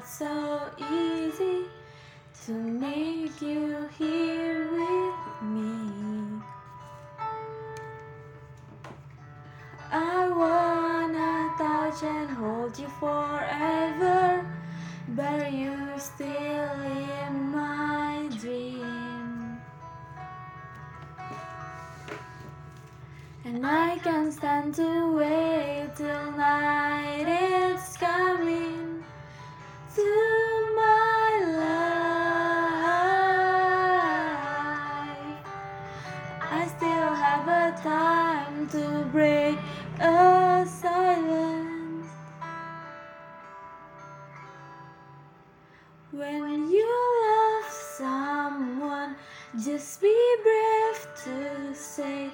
not so easy to make you here with me. I wanna touch and hold you forever, but you're still in my dream. And I can't stand to wait till night to break a silence. When you love someone, just be brave to say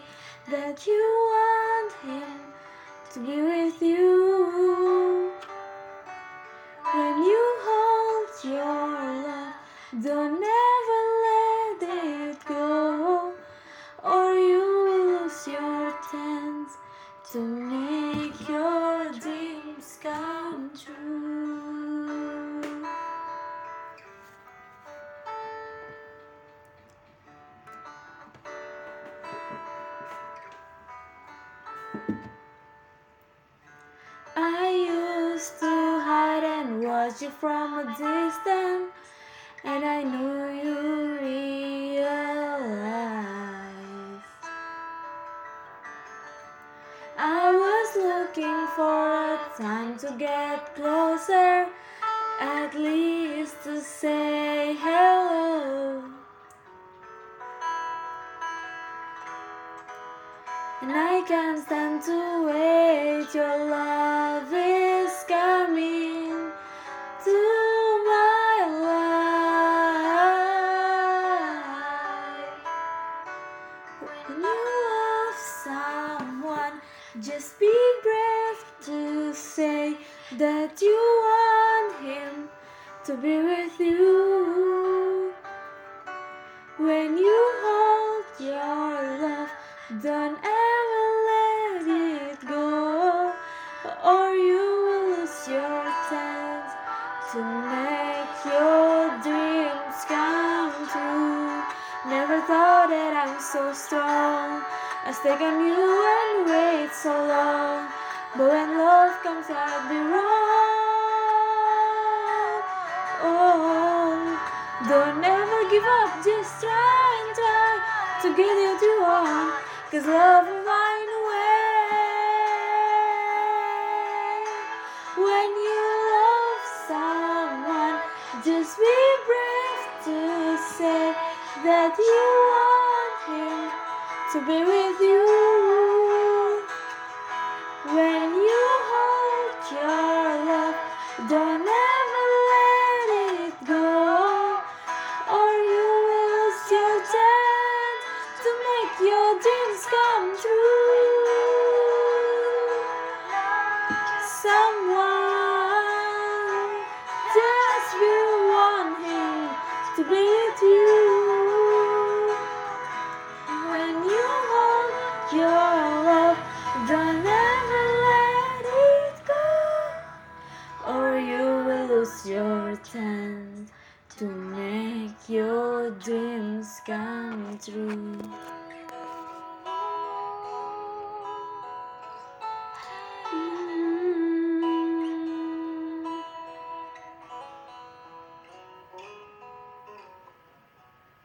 that you want him to be with you. I used to hide and watch you from a distance, and I knew you realized. I was looking for a time to get closer, at least to can't stand to wait. Your love is coming to my life. When you love someone, just be brave to say that you want him to be with you. When you hold your love, don't I'm so strong. I stay on you and wait so long, but when love comes, I'll be wrong. Oh, don't ever give up, just try and try to get what you want. Cause love will find a way. When you love someone, just be brave to say that you him to be with you. Your dreams come true.